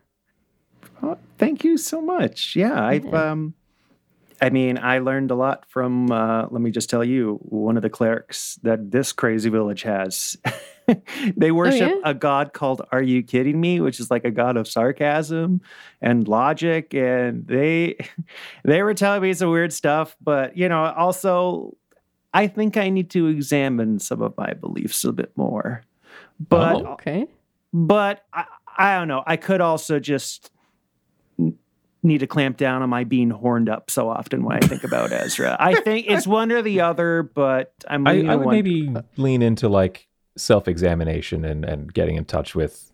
Oh, thank you so much. Yeah, I've um I mean, I learned a lot from uh let me just tell you, one of the clerics that this crazy village has. (laughs) (laughs) they oh, worship yeah? a god called Are You Kidding Me, which is like a god of sarcasm and logic and they (laughs) they were telling me some weird stuff, but you know, also I think I need to examine some of my beliefs a bit more. But Oh. Okay. but I, I don't know. I could also just need to clamp down on my being horned up so often when I think about Ezra. I think it's one or the other, but I'm I, I would one- maybe lean into like self examination and, and getting in touch with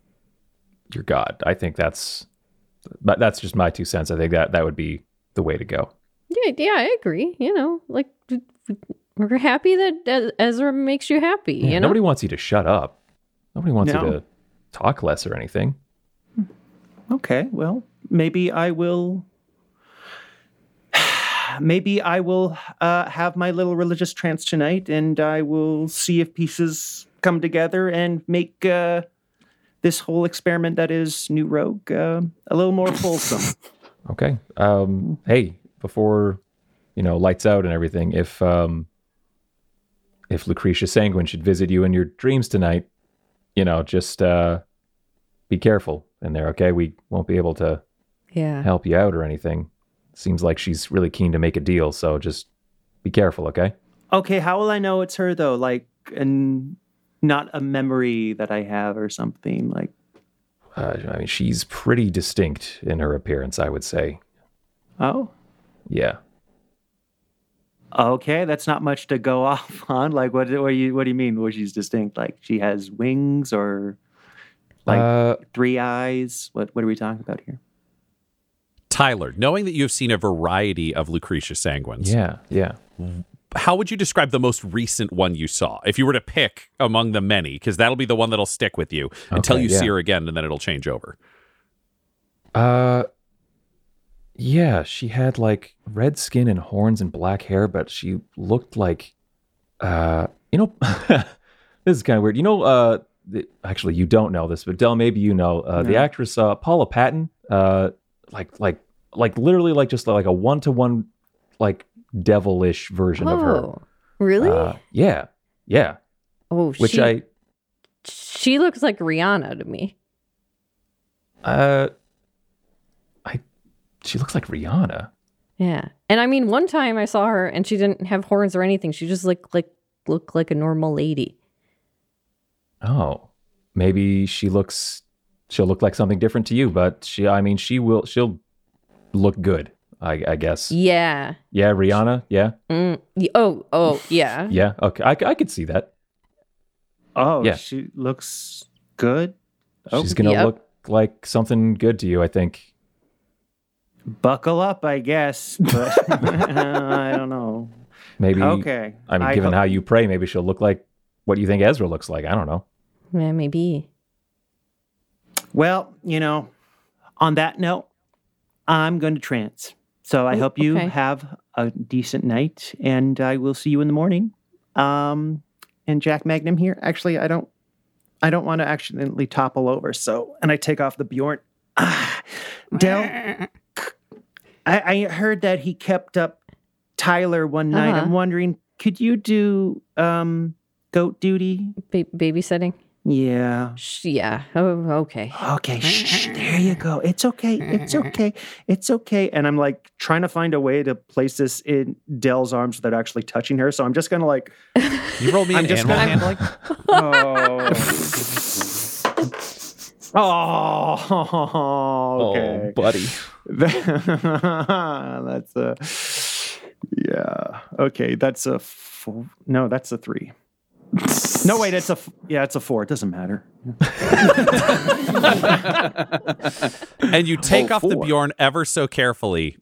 your God. I think that's but that's just my two cents. I think that that would be the way to go. Yeah, yeah, I agree. You know, like we're happy that Ezra makes you happy. Yeah, you know, Nobody wants you to shut up. Nobody wants No. you to talk less or anything. Okay, well, maybe I will. (sighs) Maybe I will uh, have my little religious trance tonight, and I will see if pieces come together and make uh, this whole experiment that is New Rogue uh, a little more (laughs) fulsome. Okay. Um, hey, before you know, lights out and everything, if um if Lucretia Sanguine should visit you in your dreams tonight, you know, just uh be careful in there, okay? We won't be able to yeah. help you out or anything. Seems like she's really keen to make a deal, so just be careful, okay? Okay, how will I know it's her though? Like, and not a memory that I have or something. Like, Uh, I mean, she's pretty distinct in her appearance, I would say. oh, Yeah. okay, that's not much to go (laughs) off on. Like, what? What do you? What do you mean? What she's distinct? Like, she has wings or like uh, three eyes? What? What are we talking about here? Tyler, knowing that you have seen a variety of Lucretia Sanguines, yeah, yeah. How would you describe the most recent one you saw? If you were to pick among the many, because that'll be the one that'll stick with you until you yeah. see her again, and then it'll change over. Uh, yeah, she had like red skin and horns and black hair, but she looked like, uh, you know, (laughs) this is kind of weird. You know, uh, the, actually, you don't know this, but Del, maybe you know uh, the actress uh, Paula Patton. Uh, like, like, like, literally, like just like a one to one, like devilish version of her. Really? Uh, yeah, yeah. oh, Which she, I, she looks like Rihanna to me. uh, I, she looks like Rihanna. Yeah, and I mean, one time I saw her and she didn't have horns or anything. She just looked like looked like a normal lady. Oh, maybe she looks. She'll look like something different to you, but she. I mean, she will. She'll look good. I, I guess. Yeah. Yeah, Rihanna. Yeah, Mm, oh, oh, yeah. (laughs) yeah. Okay, I, I could see that. Oh, Yeah. she looks good. Oh, She's gonna Yep. look like something good to you. I think. buckle up, I guess. But (laughs) I don't know. Maybe. Okay. I mean, given ho- how you pray, maybe she'll look like what you think Ezra looks like. I don't know. Yeah, maybe. Well, you know, on that note, I'm going to trance. So I Oh, hope you okay. have a decent night, and I will see you in the morning. Um, and Jack Magnum here. Actually, I don't I don't want to accidentally topple over. So, and I take off the Bjorn. (sighs) Ah, Del, (laughs) I, I heard that he kept up Tyler one night. Uh-huh. I'm wondering, could you do um goat duty? Ba- babysitting. Yeah. Sh- Yeah. Oh, okay. Okay, shh, shh, there you go. It's okay. It's okay. (laughs) It's okay. And I'm like trying to find a way to place this in Del's arms without actually touching her. So I'm just gonna like, (laughs) You roll me I'm an just animal gonna- handling. oh, oh, okay. Oh, buddy. (laughs) that's a, yeah. Okay, that's a four. No, that's a three. (laughs) No, wait, it's a f- yeah, it's a four. It doesn't matter. (laughs) and you take Oh, off the. Bjorn ever so carefully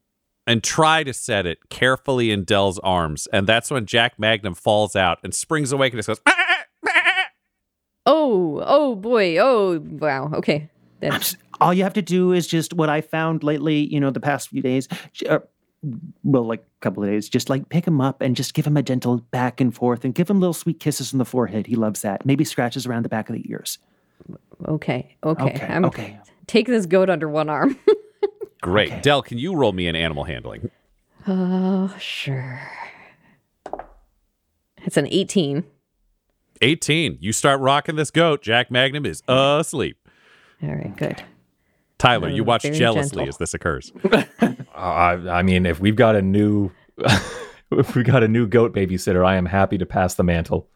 and try to set it carefully in Del's arms. And that's when Jack Magnum falls out and springs awake and just goes, "Ah, ah, ah, ah." Oh, oh boy. Oh, wow. Okay. Then all you have to do is just what I found lately, you know, the past few days, uh, well, like a couple of days, just like pick him up and just give him a gentle back and forth and give him little sweet kisses on the forehead. He loves that. Maybe scratches around the back of the ears. okay. Okay. Okay. I'm okay. take this goat under one arm. (laughs) Great. Del, can you roll me an animal handling? oh, sure. It's an 18. 18. You start rocking this goat. Jack Magnum is asleep. All right, good. Tyler, you watch jealously gentle. as this occurs. Uh, (laughs) I, I mean, if we've got a new, (laughs) if we got a new goat babysitter, I am happy to pass the mantle.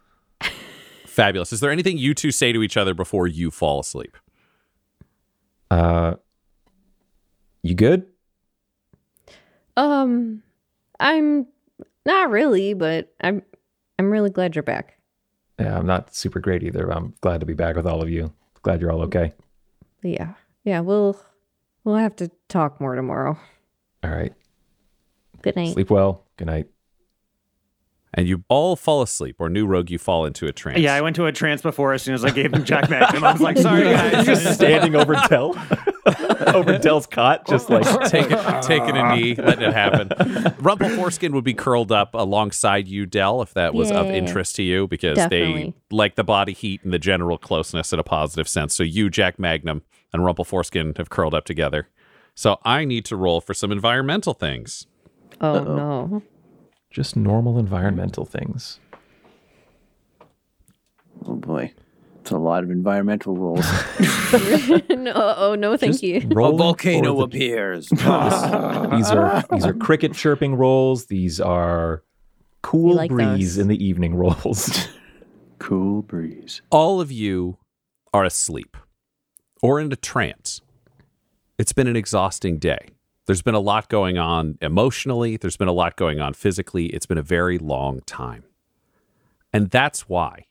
Fabulous. Is there anything you two say to each other before you fall asleep? Uh, you good? Um, I'm not really, but I'm I'm really glad you're back. Yeah, I'm not super great either. I'm glad to be back with all of you. Glad you're all okay. Yeah. Yeah, we'll we'll have to talk more tomorrow. All right. Good night. Sleep well. Good night. And you all fall asleep, or new rogue, you fall into a trance. Yeah, I went to a trance before as soon as I gave him Jack Magnum. I was like, sorry, (laughs) guys. Just standing over Del, (laughs) over Del's cot, just like (laughs) Take it, taking a knee, letting it happen. Rumple Foreskin would be curled up alongside you, Del, if that was of Yeah. interest to you, because Definitely. they like the body heat and the general closeness in a positive sense. So you, Jack Magnum, and Rumple Foreskin have curled up together. So I need to roll for some environmental things. Oh no. just normal environmental things. Oh boy, it's a lot of environmental rules. (laughs) (laughs) no, oh no, thank Just you. a volcano for (laughs) the- appears. these are these are cricket chirping rolls. These are cool like breeze those. in the evening rolls. Cool breeze. all of you are asleep or in a trance. It's been an exhausting day. There's been a lot going on emotionally, there's been a lot going on physically. It's been a very long time. And that's why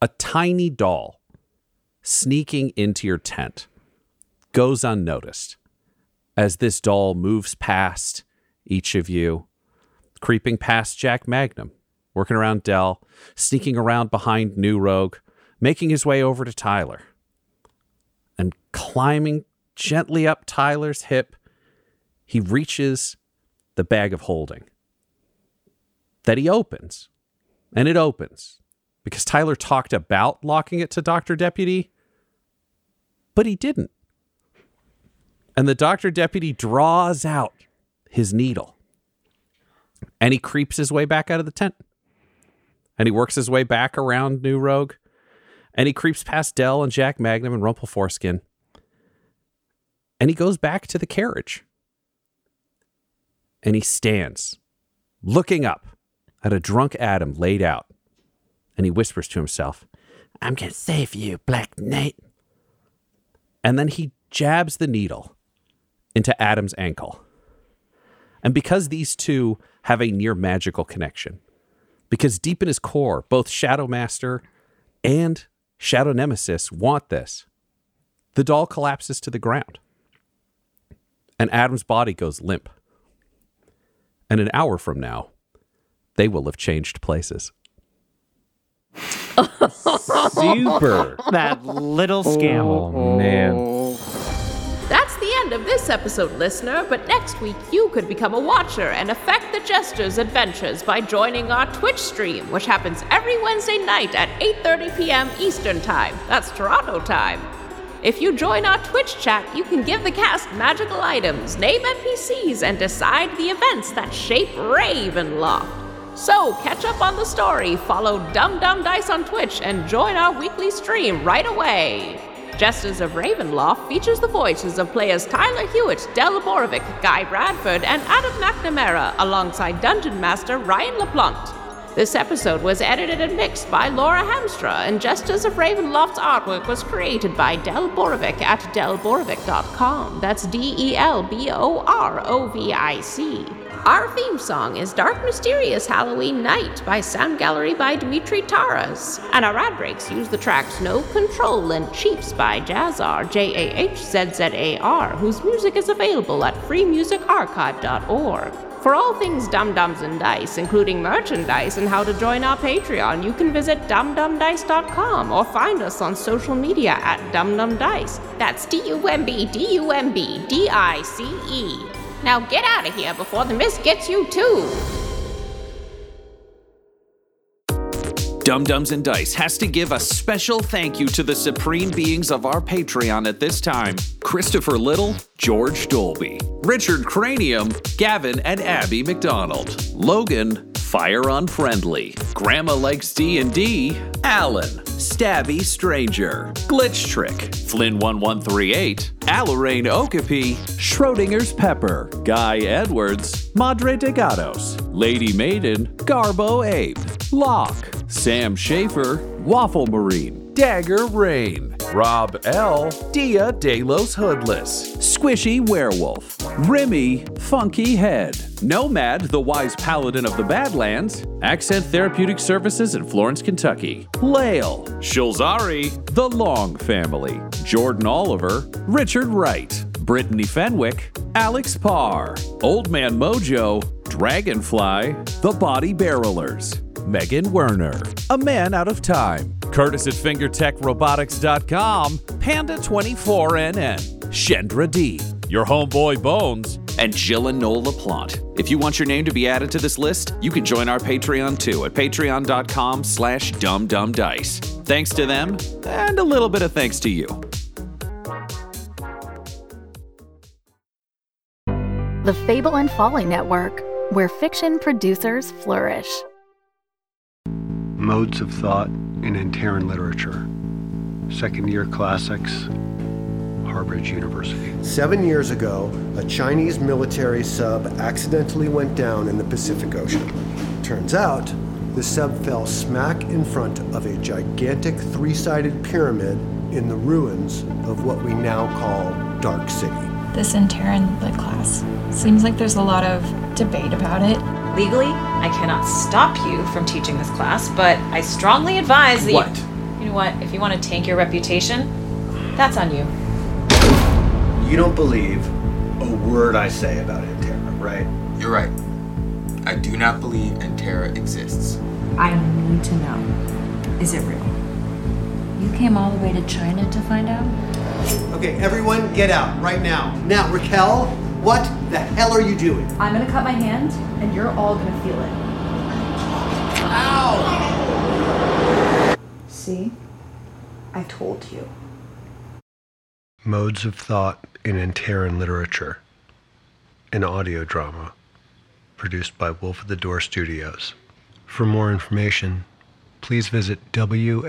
a tiny doll sneaking into your tent goes unnoticed as this doll moves past each of you, creeping past Jack Magnum, working around Del, sneaking around behind New Rogue, making his way over to Tyler, and climbing gently up Tyler's hip, he reaches the bag of holding that he opens. And it opens because Tyler talked about locking it to Dr. Deputy, but he didn't. And the Dr. Deputy draws out his needle and he creeps his way back out of the tent. And he works his way back around New Rogue. And he creeps past Del and Jack Magnum and Rumple Foreskin. And he goes back to the carriage. And he stands, looking up at a drunk Adam laid out. And he whispers to himself, I'm going to save you, Black Knight. And then he jabs the needle into Adam's ankle. And because these two have a near magical connection, because deep in his core, both Shadow Master and Shadow Nemesis want this, the doll collapses to the ground. And Adam's body goes limp. And an hour from now, they will have changed places. (laughs) Super. That little scam. Oh man. Of this episode, listener, but next week you could become a watcher and affect the Jester's adventures by joining our Twitch stream, which happens every Wednesday night at 8:30 p.m. Eastern Time. That's Toronto time. If you join our Twitch chat, you can give the cast magical items, name NPCs, and decide the events that shape Ravenloft. So, catch up on the story, follow Dumb Dumb Dice on Twitch, and join our weekly stream right away. Jesters of Ravenloft features the voices of players Tyler Hewitt, Del Borovic, Guy Bradford, and Adam McNamara, alongside Dungeon Master Ryan LaPlante. This episode was edited and mixed by Laura Hamstra, and Jesters of Ravenloft's artwork was created by Del Borovic at delborovic.com. That's D E L B O R O V I C. Our theme song is Dark Mysterious Halloween Night by Sound Gallery by Dimitri Taras. And our ad breaks use the tracks No Control and Chiefs by Jahzzar, J A H Z Z A R, whose music is available at freemusicarchive.org. For all things Dumb Dumbs and Dice, including merchandise and how to join our Patreon, you can visit dumbdumbdice.com or find us on social media at dumbdumbdice. That's D U M B D U M B D I C E. Now get out of here before the mist gets you too. Dumb Dumbs and Dice has to give a special thank you to the supreme beings of our Patreon at this time Christopher Little, George Dolby, Richard Cranium, Gavin and Abby McDonald, Logan, Fire Unfriendly, Grandma Likes D&D, Alan, Stabby Stranger, Glitch Trick, Flynn1138, Alarain Okapi, Schrodinger's Pepper, Guy Edwards, Madre de Gatos, Lady Maiden, Garbo Ape, Locke, Sam Schaefer, Waffle Marine, Dagger Rain, Rob L, Dia De Los Hoodless, Squishy Werewolf, Remy, Funky Head, Nomad, the Wise Paladin of the Badlands, Accent Therapeutic Services in Florence, Kentucky, Lael, Shulzari, The Long Family, Jordan Oliver, Richard Wright, Brittany Fenwick, Alex Parr, Old Man Mojo, Dragonfly, The Body Barrelers, Megan Werner, A Man Out of Time, Curtis at FingerTechRobotics.com, Panda24NN, Shendra D, Your Homeboy Bones, and Jill and Noel LaPlante. If you want your name to be added to this list, you can join our Patreon too at patreon.com slash dumbdumbdice. Thanks to them, and a little bit of thanks to you. The Fable and Folly Network, where fiction producers flourish. Modes of Thought in Antaran Literature. Second year classics, Harbridge University. Seven years ago, a Chinese military sub accidentally went down in the Pacific Ocean. Turns out, the sub fell smack in front of a gigantic three sided pyramid in the ruins of what we now call Dark City. This Antaran lit class. Seems like there's a lot of debate about it. Legally, I cannot stop you from teaching this class, but I strongly advise that What? you. You know what? If you want to tank your reputation, that's on you. You don't believe a word I say about Antara, right? You're right. I do not believe Antara exists. I need to know. Is it real? You came all the way to China to find out? Okay, everyone get out right now. Now, Raquel, what the hell are you doing? I'm gonna cut my hand, and you're all gonna feel it. Ow! See? I told you. Modes of Thought in Antaran Literature. An audio drama produced by Wolf of the Door Studios. For more information, please visit WLFDR.com.